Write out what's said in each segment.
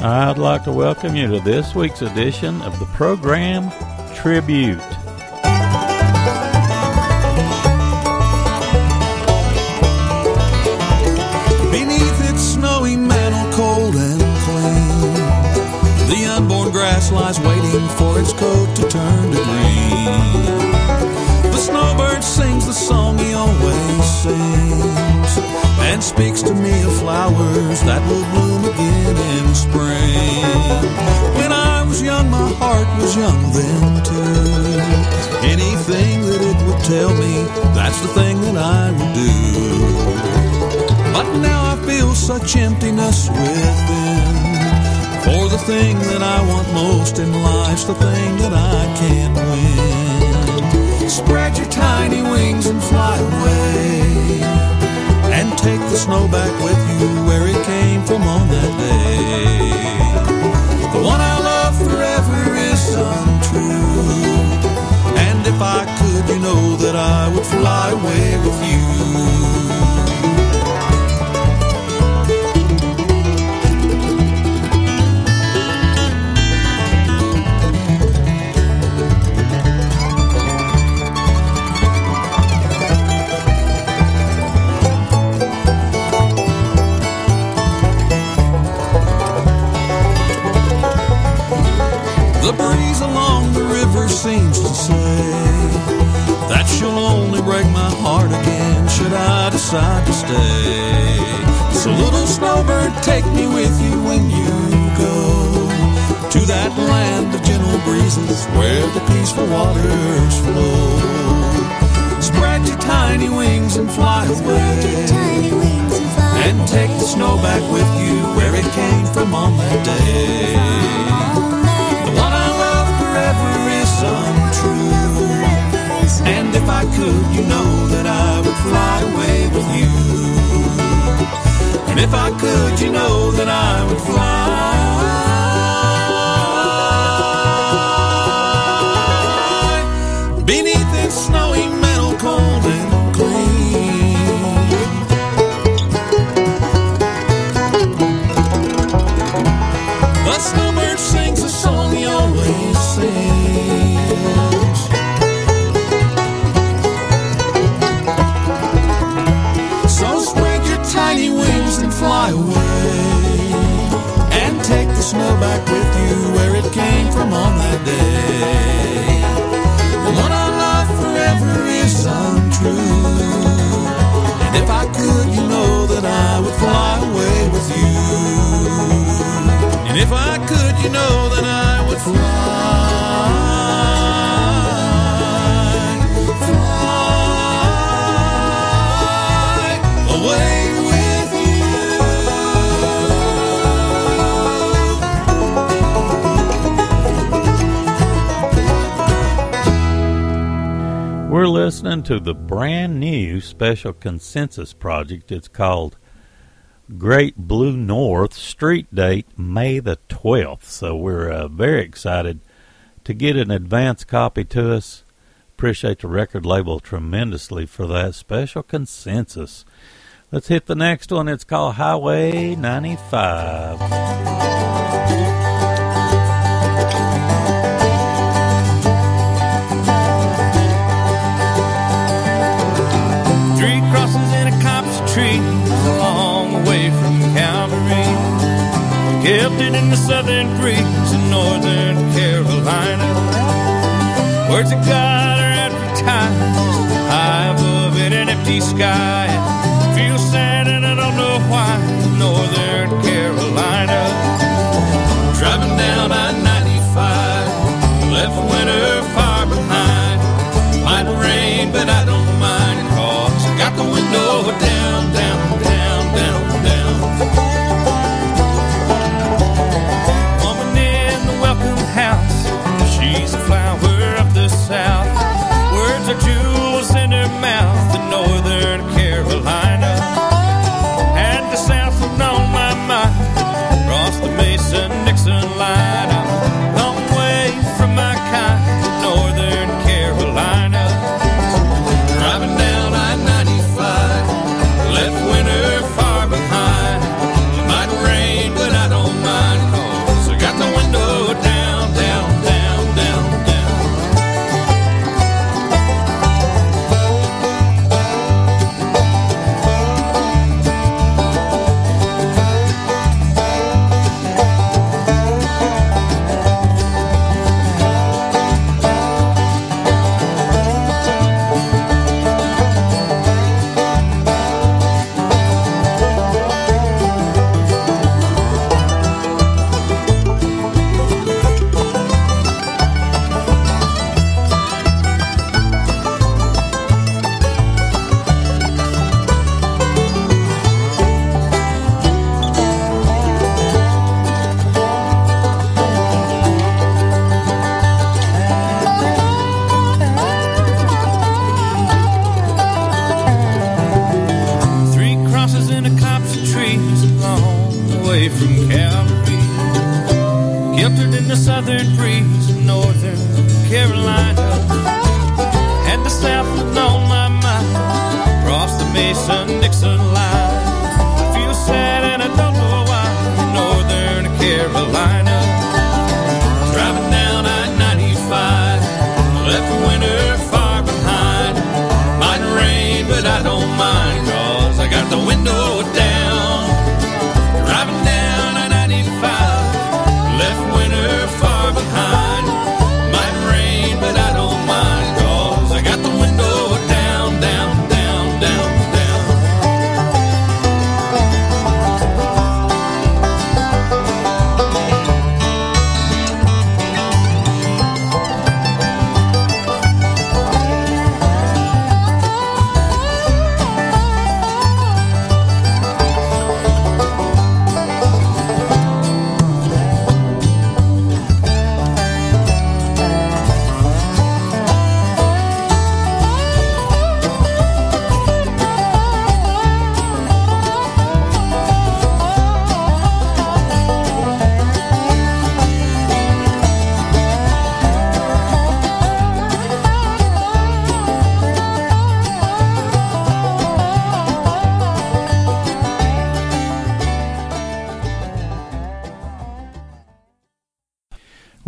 I'd like to welcome you to this week's edition of the program Tribute. Beneath its snowy mantle, cold and clean, the unborn grass lies waiting for its coat to turn to green. The snowbird sings the song he always sings and speaks to me of flowers that will bloom again in spring. When I was young, my heart was young then too. Anything that it would tell me, that's the thing that I would do. But now I feel such emptiness within. For the thing that I want most in life's the thing that I can't win. Spread your tiny wings and fly away. Take the snow back with you where it came from on that day. The one I love forever is untrue. And if I could, you know that I would fly away with you. Should I decide to stay. So, little snowbird, take me with you when you go to that land of gentle breezes where the peaceful waters flow. Spread your tiny wings and fly away. Tiny wings and take the snow back with you where it came from on that day. The one I love forever is untrue. And if I could, you know that I would fly away with you. And if I could, you know that I would fly you know that I would fly, We're listening to the brand new special consensus project. It's called Great Blue North, street date May the 12th. So we're uh, very excited to get an advance copy to us. Appreciate the record label tremendously for that special consensus. Let's hit the next one. It's called Highway 95. It in the southern creeks in northern Carolina. Words of God are advertised high above in an empty sky. Feel sad and I don't know why.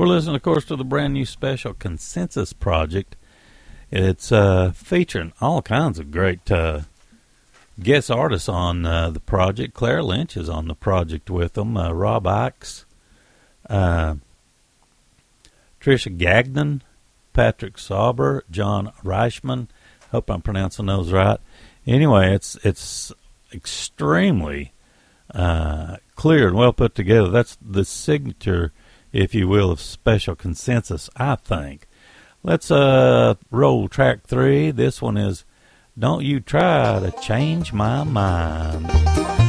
We're listening, of course, to the brand new special Consensus Project. It's uh, featuring all kinds of great uh, guest artists on uh, the project. Claire Lynch is on the project with them. Uh, Rob Ickes, uh, Trisha Gagnon, Patrick Sauber, John Reischman. Hope I'm pronouncing those right. Anyway, it's it's extremely uh, clear and well put together. That's the signature, if you will, of special consensus. I think. Let's uh roll track three. This one is "Don't You Try to Change My Mind."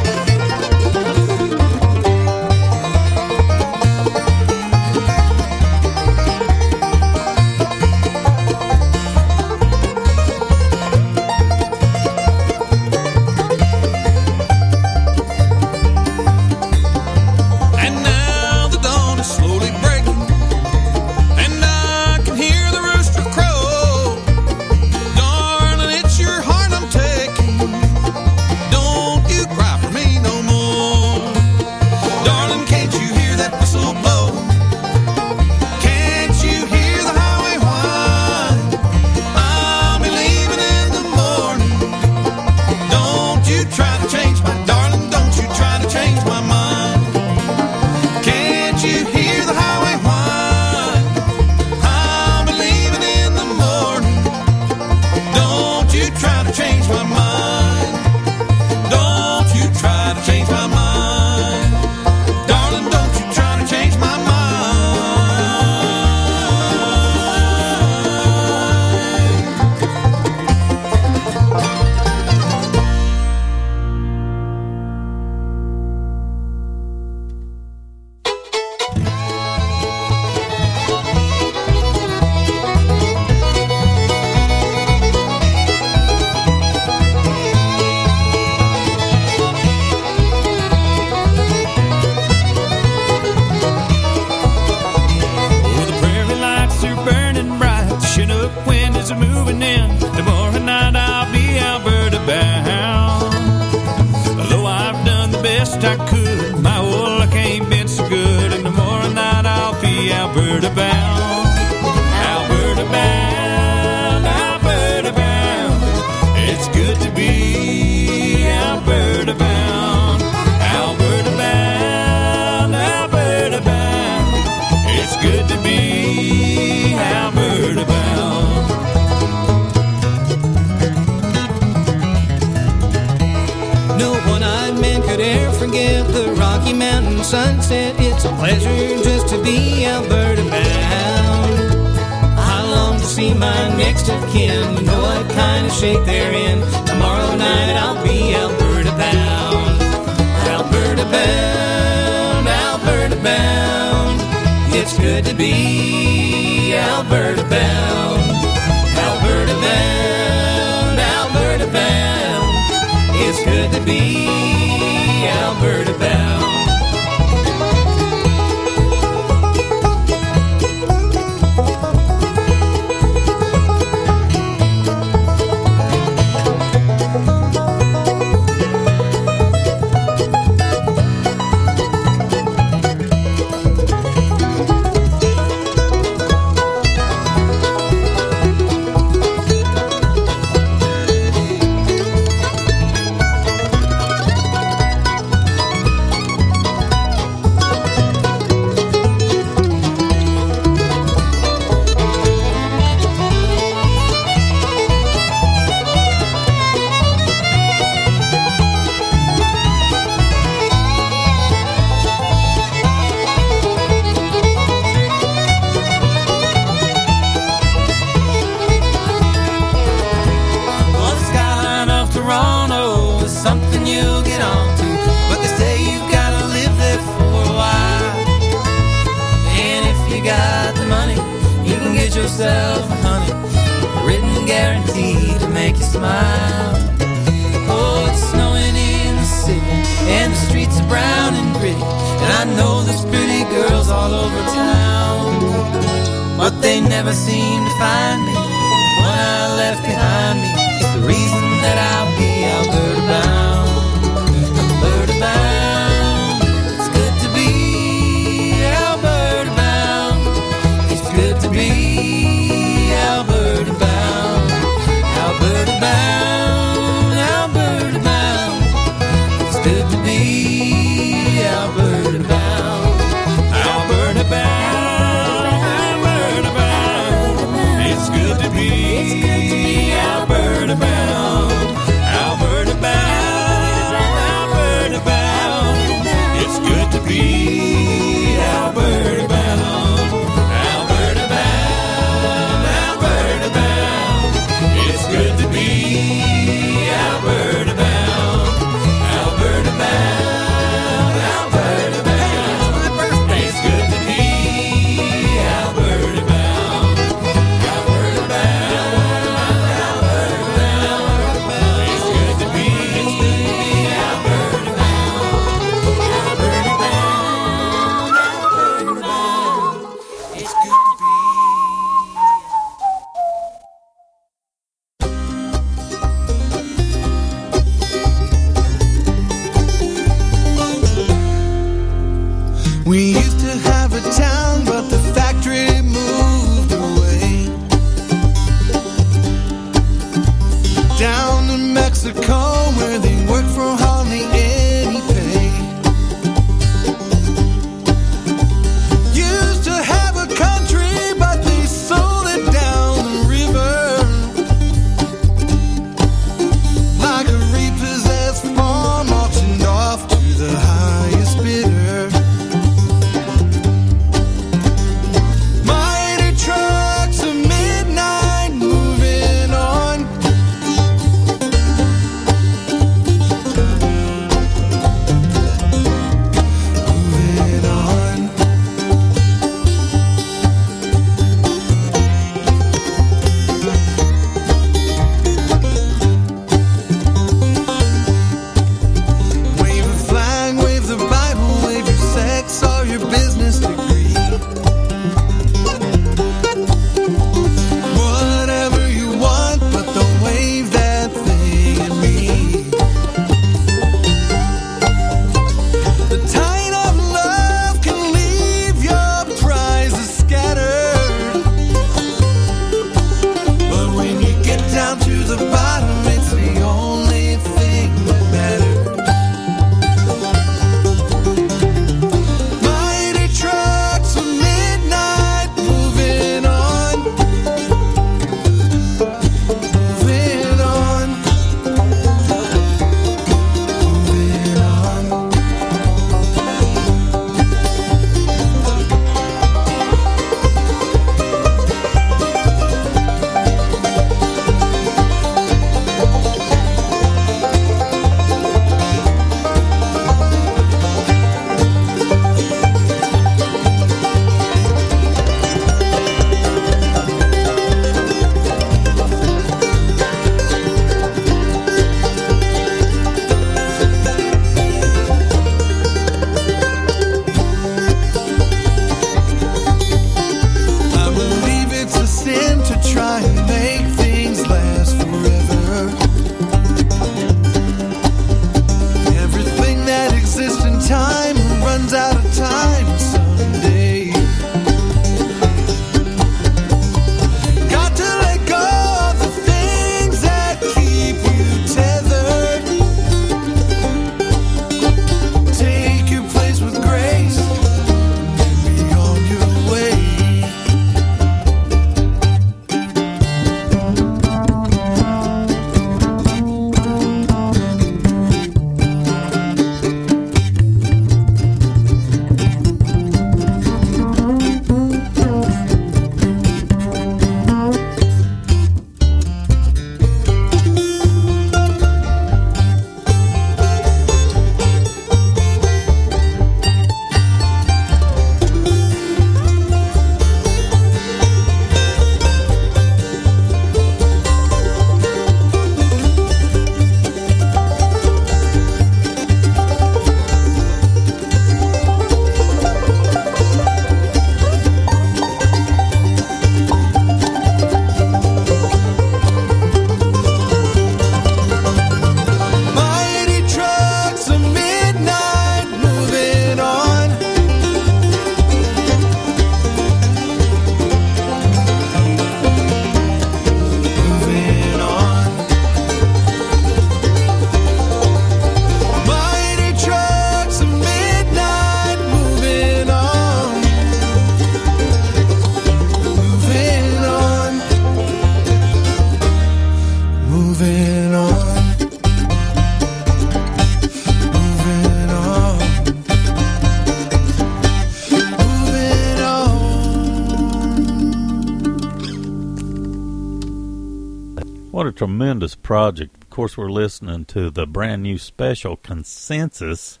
Tremendous project. Of course, we're listening to the brand new special consensus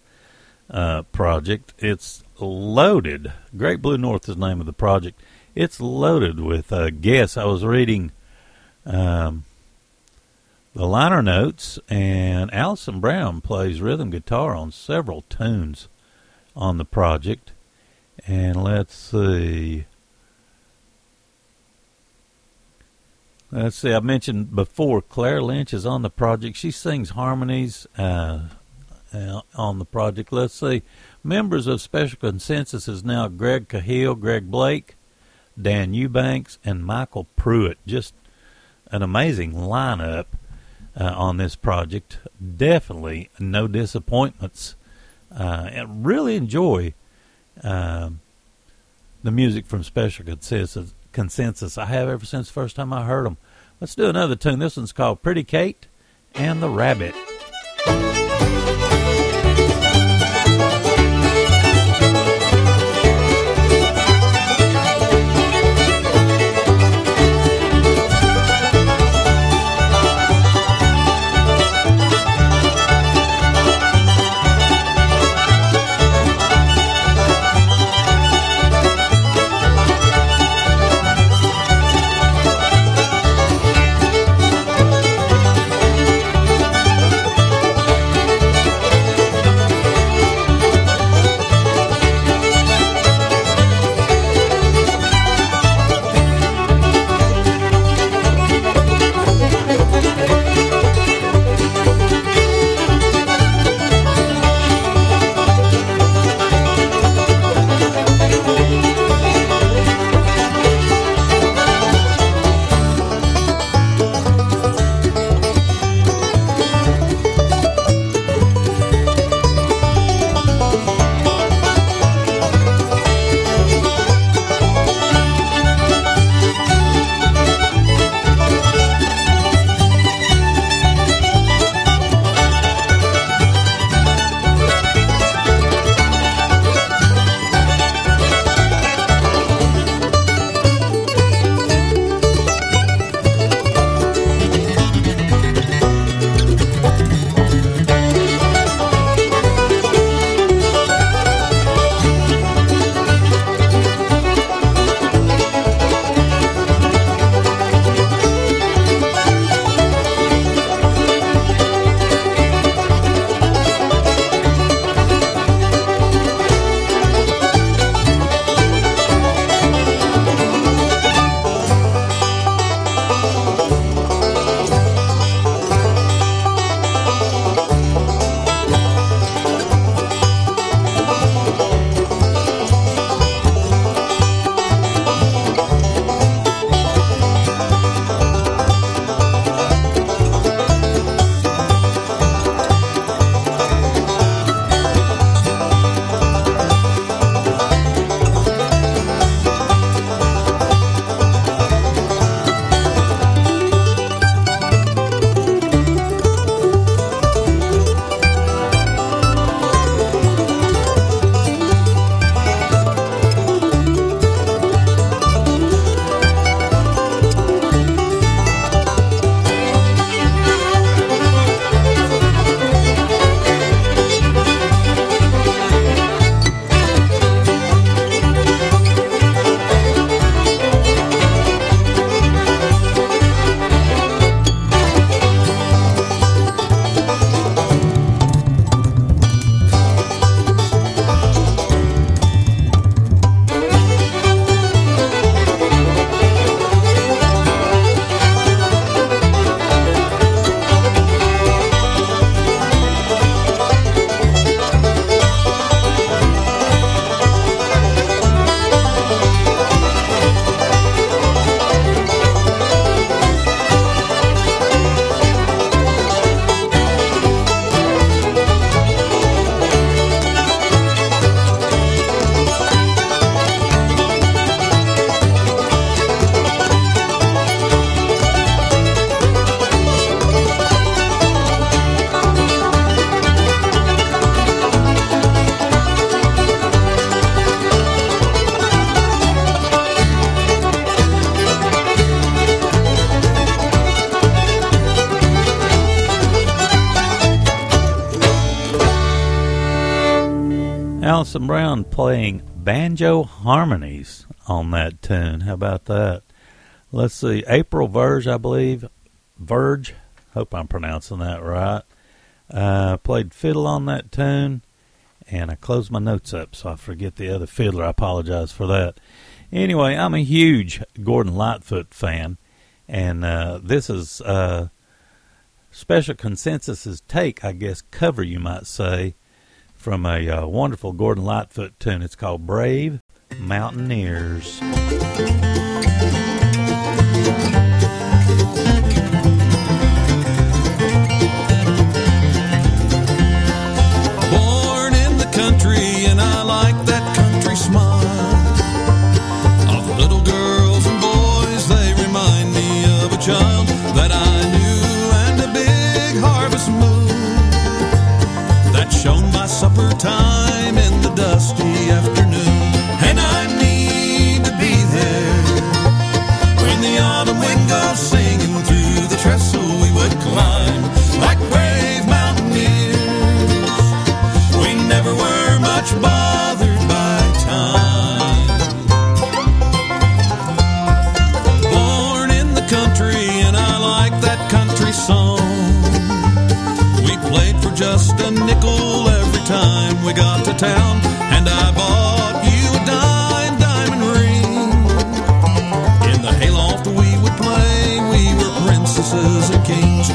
uh, project. It's loaded. Great Blue North is the name of the project. It's loaded with uh, guests. I was reading um, the liner notes, and Alison Brown plays rhythm guitar on several tunes on the project. And let's see. Let's see. I mentioned before Claire Lynch is on the project. She sings harmonies uh, uh, on the project. Let's see. Members of Special Consensus is now Greg Cahill, Greg Blake, Dan Eubanks, and Michael Prewitt. Just an amazing lineup uh, on this project. Definitely no disappointments. Uh, and really enjoy um, the music from Special Consensus consensus I have ever since the first time I heard them. Let's do another tune. This one's called Pretty Kate and the Rabbit. Alison Brown playing banjo harmonies on that tune. How about that? Let's see. April Verch, I believe. Verch. Hope I'm pronouncing that right. Uh, played fiddle on that tune. And I closed my notes up so I forget the other fiddler. I apologize for that. Anyway, I'm a huge Gordon Lightfoot fan. And uh, this is uh, Special Consensus's take, I guess, cover, you might say, from a uh, wonderful Gordon Lightfoot tune. It's called Brave Mountaineers. Supper time in the dusty afternoon. And I need to be there when the autumn wind goes singing through the trestle we would climb like brave mountaineers. We never were much bothered by time. Born in the country, and I like that country song. Played for just a nickel every time we got to town, and I bought you a dime diamond ring. In the hayloft we would play, we were princesses and kings,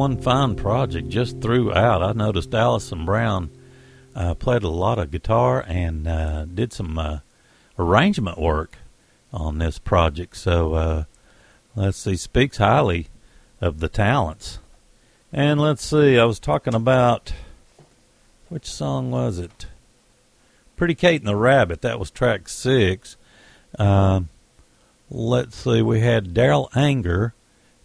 one fine project just throughout. I noticed Alison Brown uh, played a lot of guitar and uh, did some uh, arrangement work on this project. So uh, let's see, speaks highly of the talents. And let's see, I was talking about which song was it? Pretty Kate and the Rabbit. That was track six. Um, let's see, we had Darol Anger.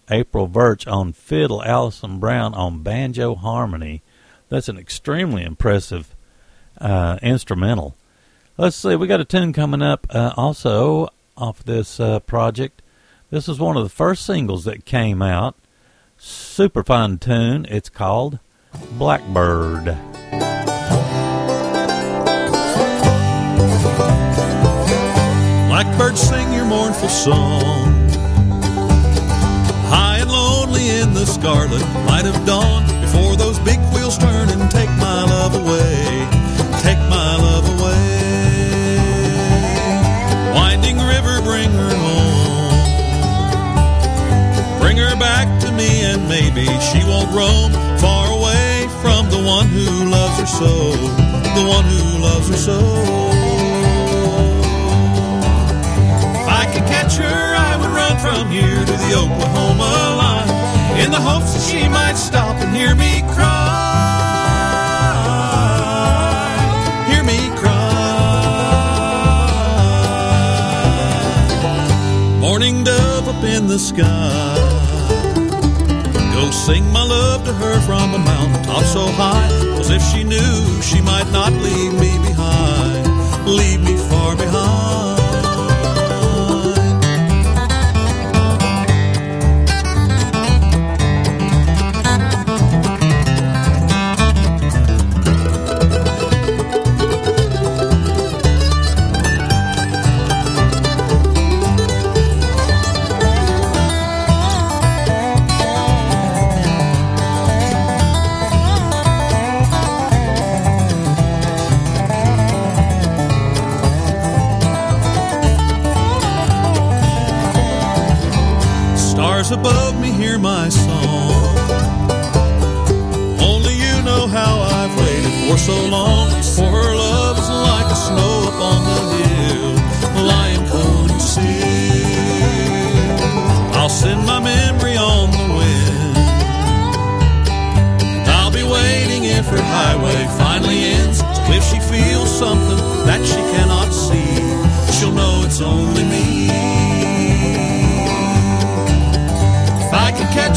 April Verch on fiddle, Alison Brown on banjo harmony. That's an extremely impressive uh, instrumental. Let's see, we got a tune coming up uh, also off this uh, project. This is one of the first singles that came out. Super fun tune. It's called Blackbird. Blackbird, sing your mournful song. Scarlet light of dawn, before those big wheels turn and take my love away, take my love away. Winding river, bring her home. Bring her back to me, and maybe she won't roam far away from the one who loves her so, the one who loves her so. If I could catch her, I would run from here to the Oklahoma the hopes that she might stop and hear me cry. Hear me cry. Morning dove up in the sky. Go sing my love to her from a mountaintop so high. Cause if she knew, she might not leave me behind. Leave me far behind.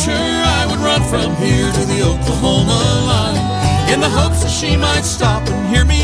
I would run from here to the Oklahoma line. In the hopes that she might stop and hear me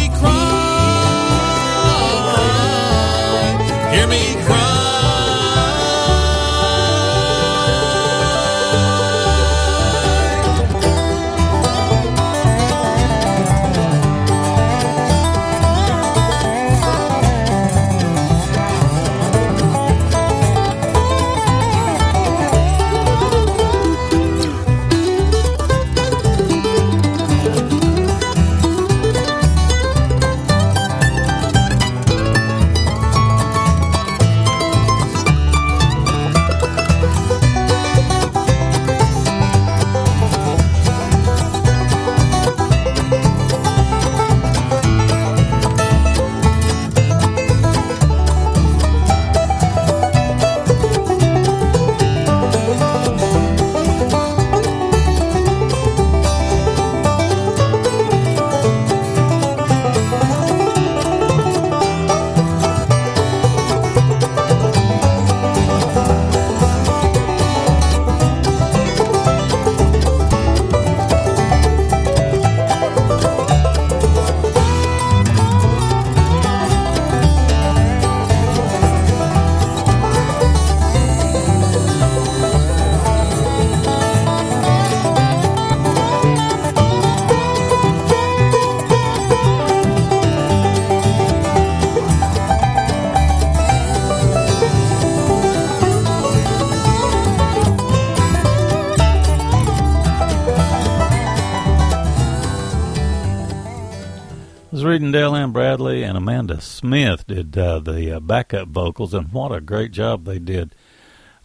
Was Ann Bradley and Amanda Smith did uh, the uh, backup vocals, and what a great job they did.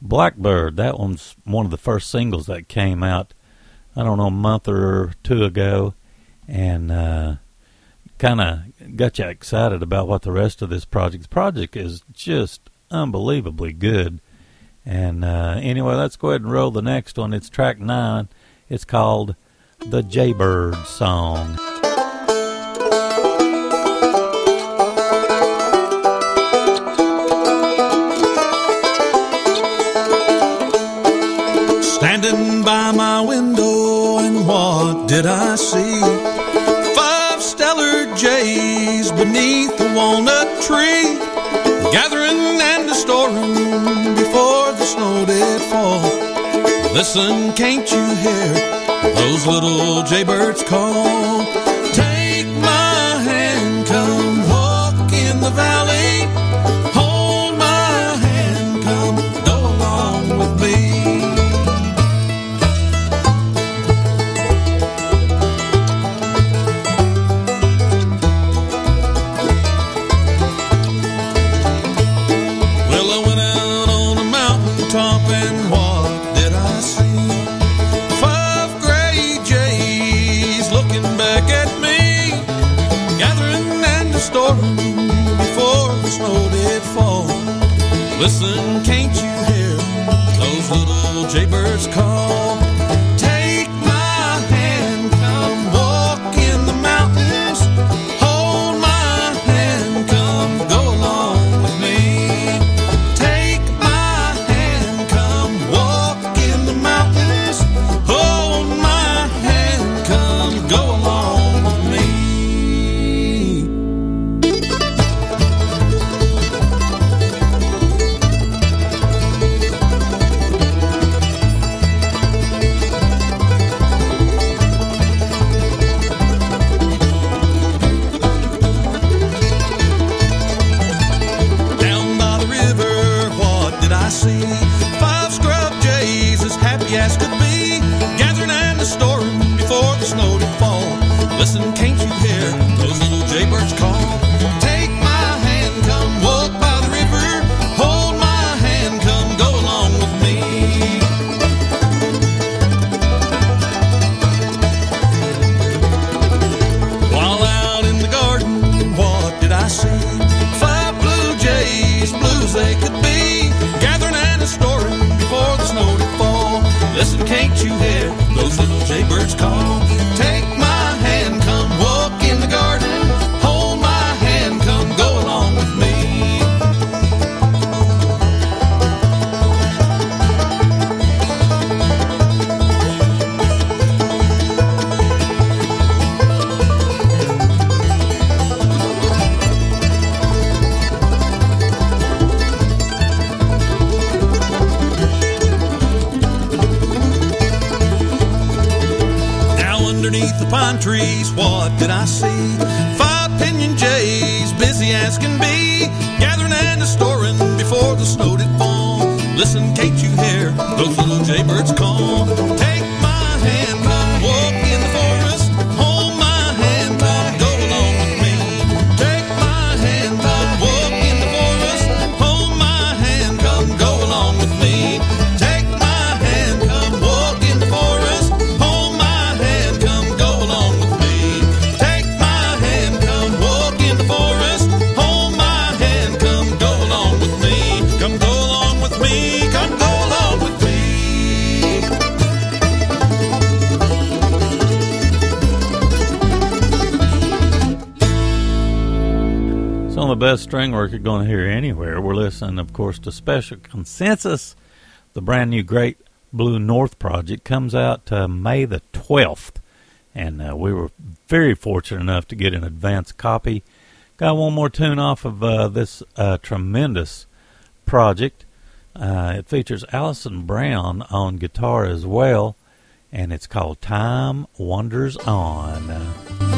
Blackbird, that one's one of the first singles that came out, I don't know, a month or two ago, and uh, kind of got you excited about what the rest of this project. The project is just unbelievably good. And uh, anyway, let's go ahead and roll the next one. It's track nine. It's called The Jaybird Song. Standing by my window, and what did I see? Five stellar jays beneath the walnut tree, gathering and storing before the snow did fall. Listen, can't you hear those little jaybirds call? best string work you're going to hear anywhere. We're listening, of course, to Special Consensus. The brand new Great Blue North project comes out uh, May the 12th, and uh, we were very fortunate enough to get an advance copy. Got one more tune off of uh, this uh, tremendous project. Uh, it features Alison Brown on guitar as well, and it's called Time Wanders On.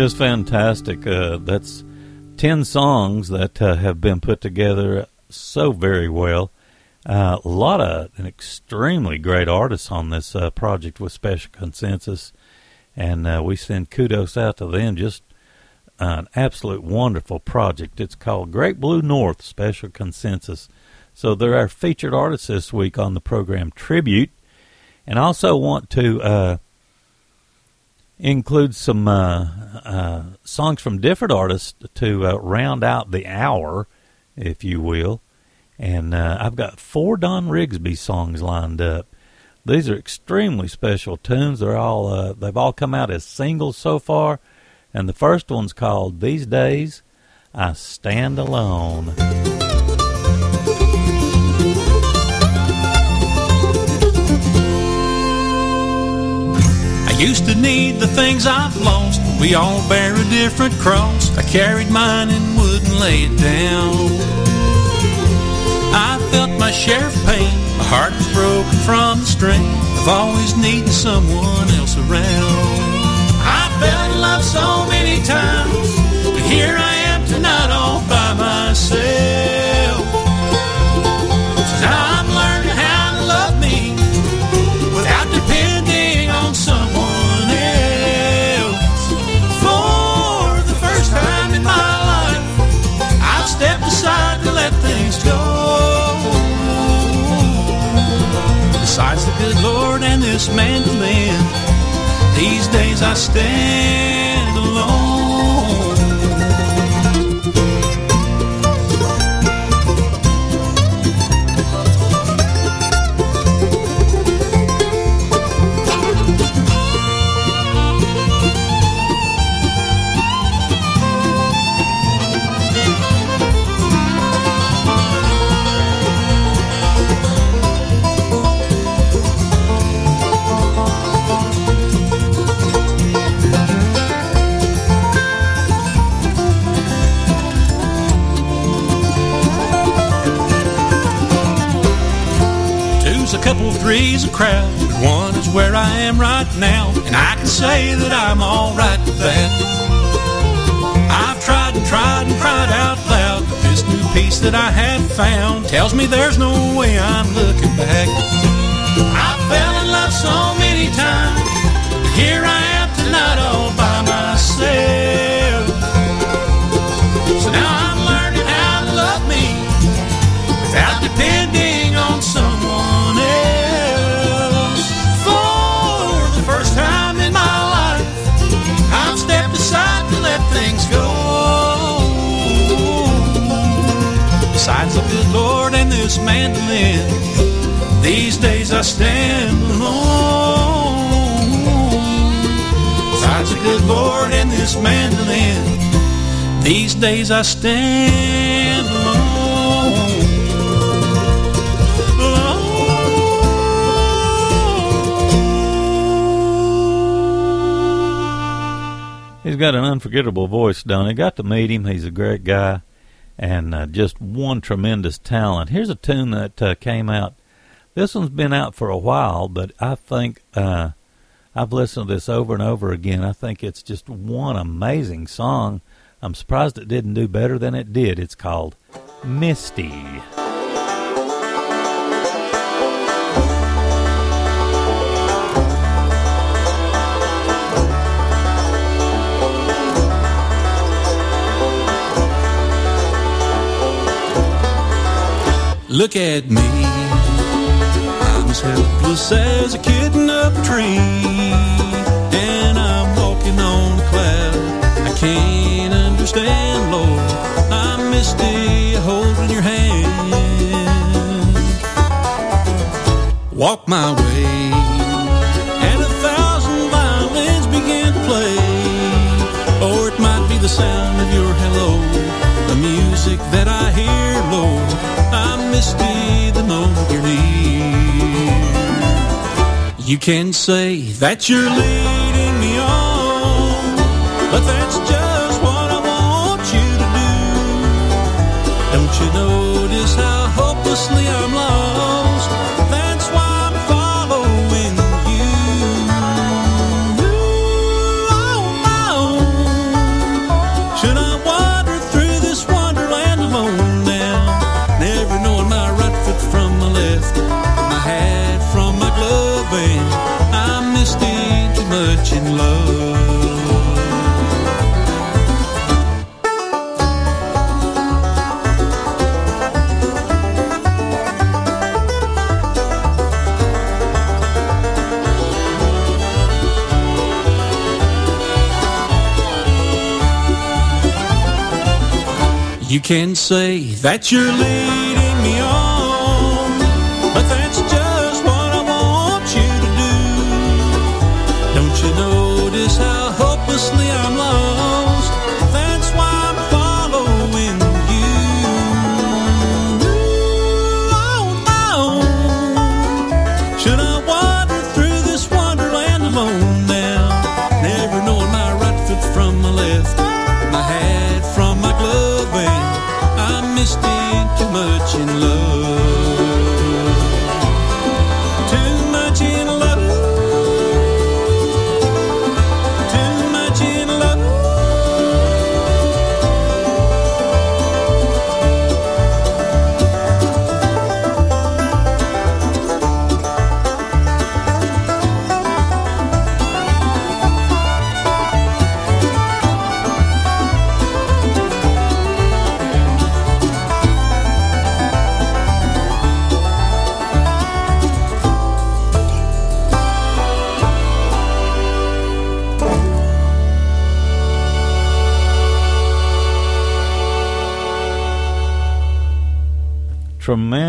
Just fantastic. Uh, that's 10 songs that uh, have been put together so very well. Uh, a lot of an extremely great artists on this uh, project with Special Consensus, and uh, we send kudos out to them. Just an absolute wonderful project. It's called Great Blue North Special Consensus. So they're our featured artists this week on the program Tribute, and I also want to uh, include some uh, uh, songs from different artists to uh, round out the hour, if you will. And uh, I've got four Don Rigsby songs lined up. These are extremely special tunes. They're all uh, they've all come out as singles so far, and the first one's called "These Days I Stand Alone." Used to need the things I've lost. We all bear a different cross. I carried mine and wouldn't lay it down. I felt my share of pain. My heart was broken from the strain of always needing someone else around. I fell in love so many times, but here I am tonight all This these days I stand three's a crowd, but one is where I am right now, and I can say that I'm alright with that. I've tried and tried and cried out loud, but this new peace that I have found tells me there's no way I'm looking back. I fell in love so many times, but here I am tonight all by myself. Besides the good Lord and this mandolin, these days I stand alone. Besides the good Lord and this mandolin, these days I stand alone. He's got an unforgettable voice, don't he? Got to meet him. He's a great guy and uh, just one tremendous talent. Here's a tune that uh, came out. This one's been out for a while, but I think uh, I've listened to this over and over again. I think it's just one amazing song. I'm surprised it didn't do better than it did. It's called Misty. Look at me. I'm as helpless as a kitten up a tree. And I'm walking on a cloud. I can't understand, Lord. I'm misty, holding your hand. Walk my way. And a thousand violins begin to play. Or it might be the sound of your hello. The music that I. I'm the moment you're near. You can say that you're leading me on, but that's just what I want you to do. Don't you notice how hopelessly I'm You can say that you're leaving.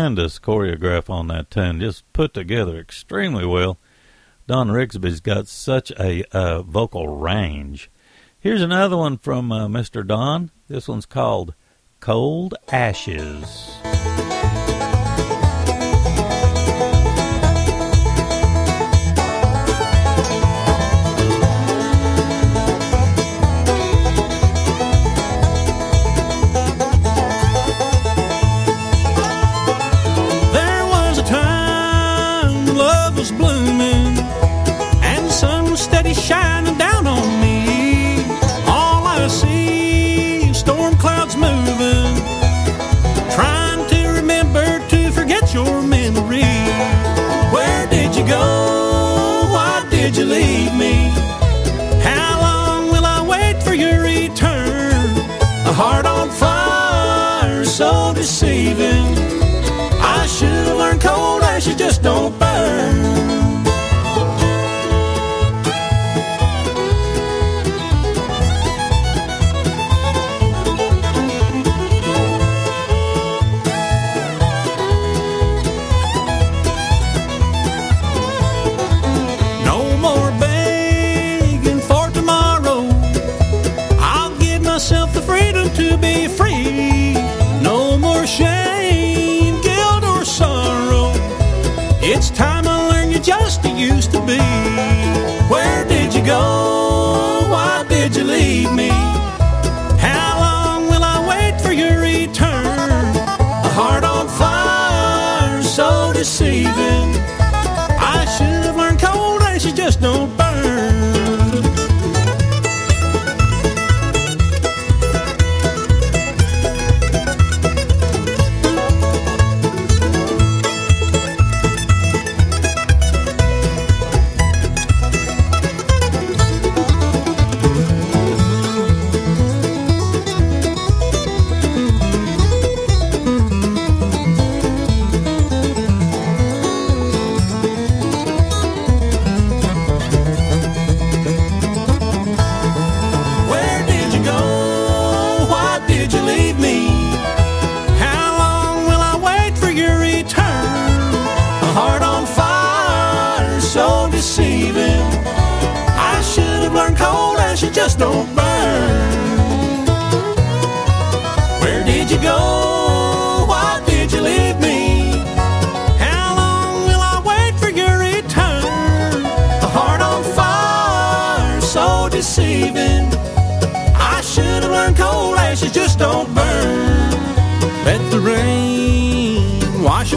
tremendous choreograph on that tune, just put together extremely well. Don Rigsby's got such a uh, vocal range. Here's another one from uh, Mr. Don. This one's called Cold Ashes.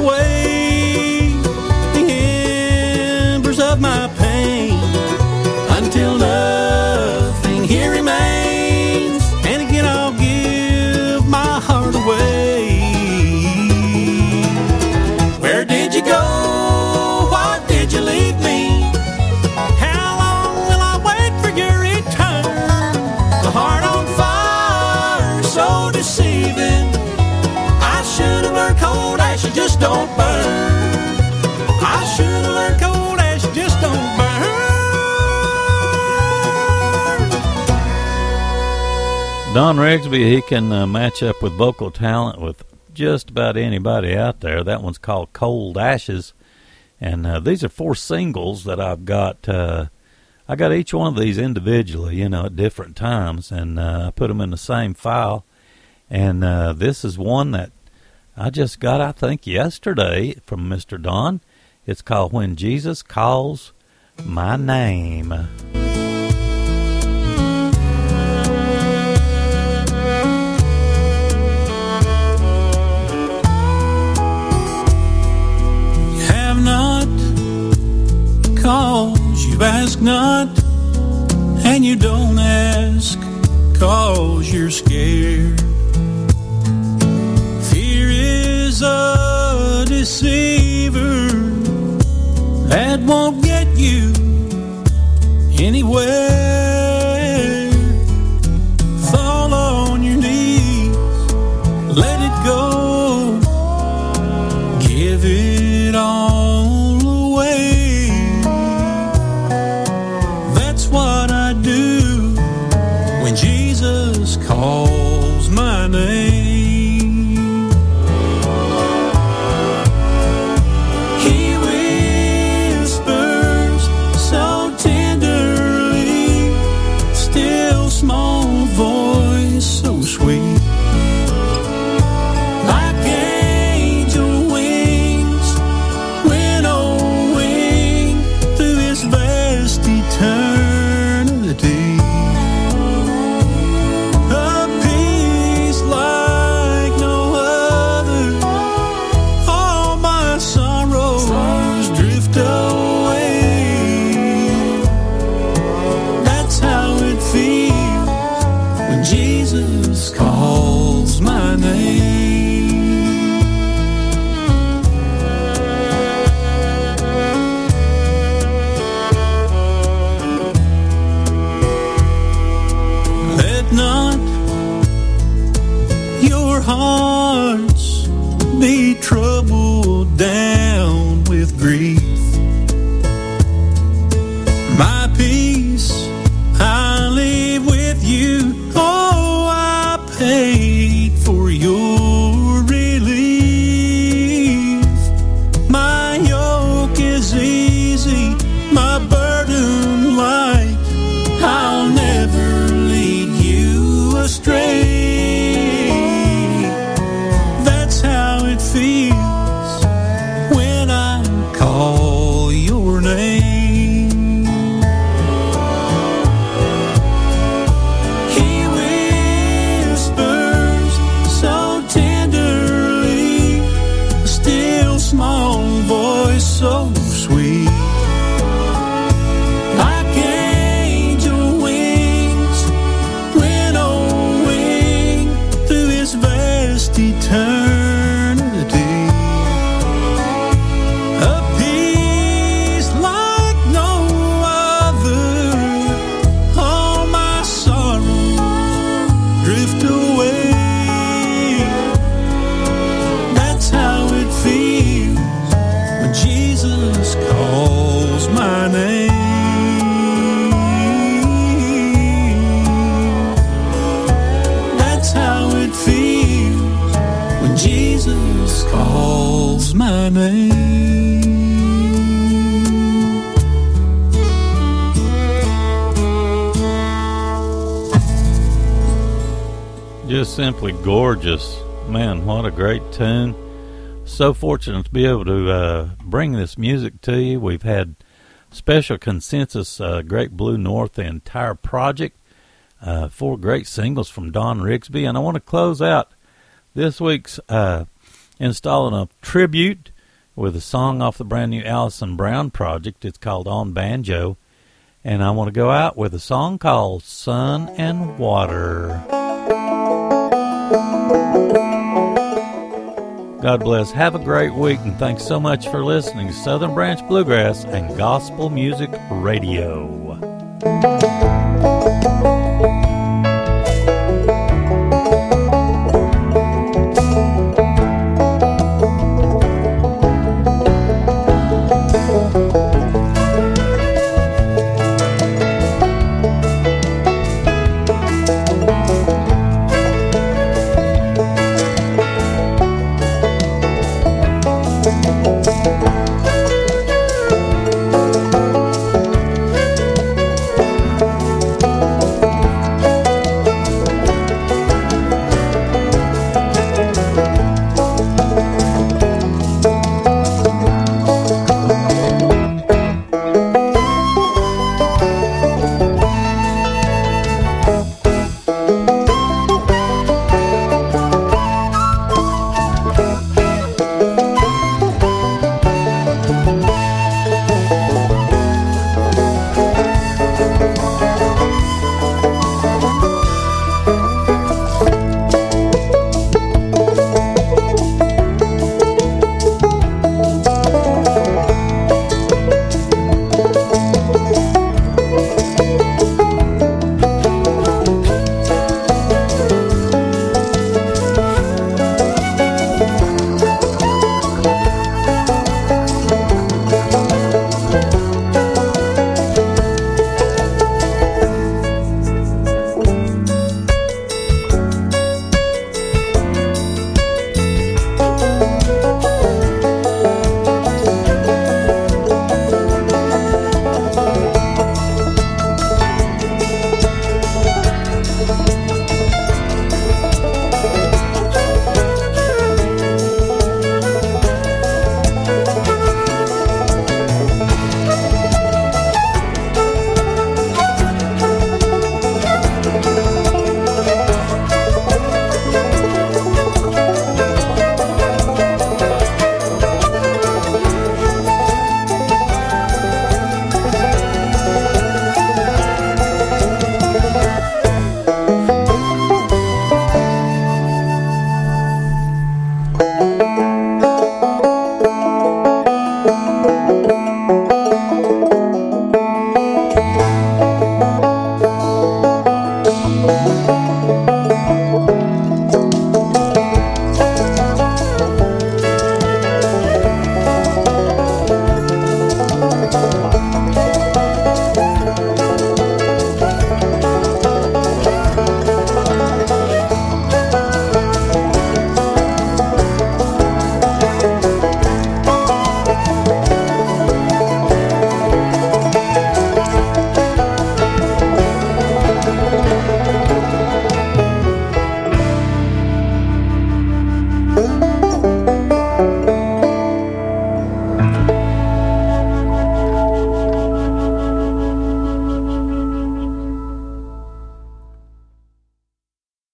away. just don't burn. I should learn cold ash just don't burn. Don Rigsby, he can uh, match up with vocal talent with just about anybody out there. That one's called Cold Ashes. And uh, these are four singles that I've got. Uh, I got each one of these individually, you know, at different times, and uh, I put them in the same file. And uh, this is one that I just got, I think, yesterday from Mr. Don. It's called When Jesus Calls My Name. You have not Cause you ask not, and you don't ask cause you're scared. Deceiver that won't get you anywhere. Simply gorgeous. Man, what a great tune. So fortunate to be able to uh, bring this music to you. We've had special consensus, uh, Great Blue North, the entire project. Uh, four great singles from Don Rigsby. And I want to close out this week's uh, installing a tribute with a song off the brand new Alison Brown project. It's called On Banjo. And I want to go out with a song called Sun and Water. God bless. Have a great week, and thanks so much for listening to Southern Branch Bluegrass and Gospel Music Radio.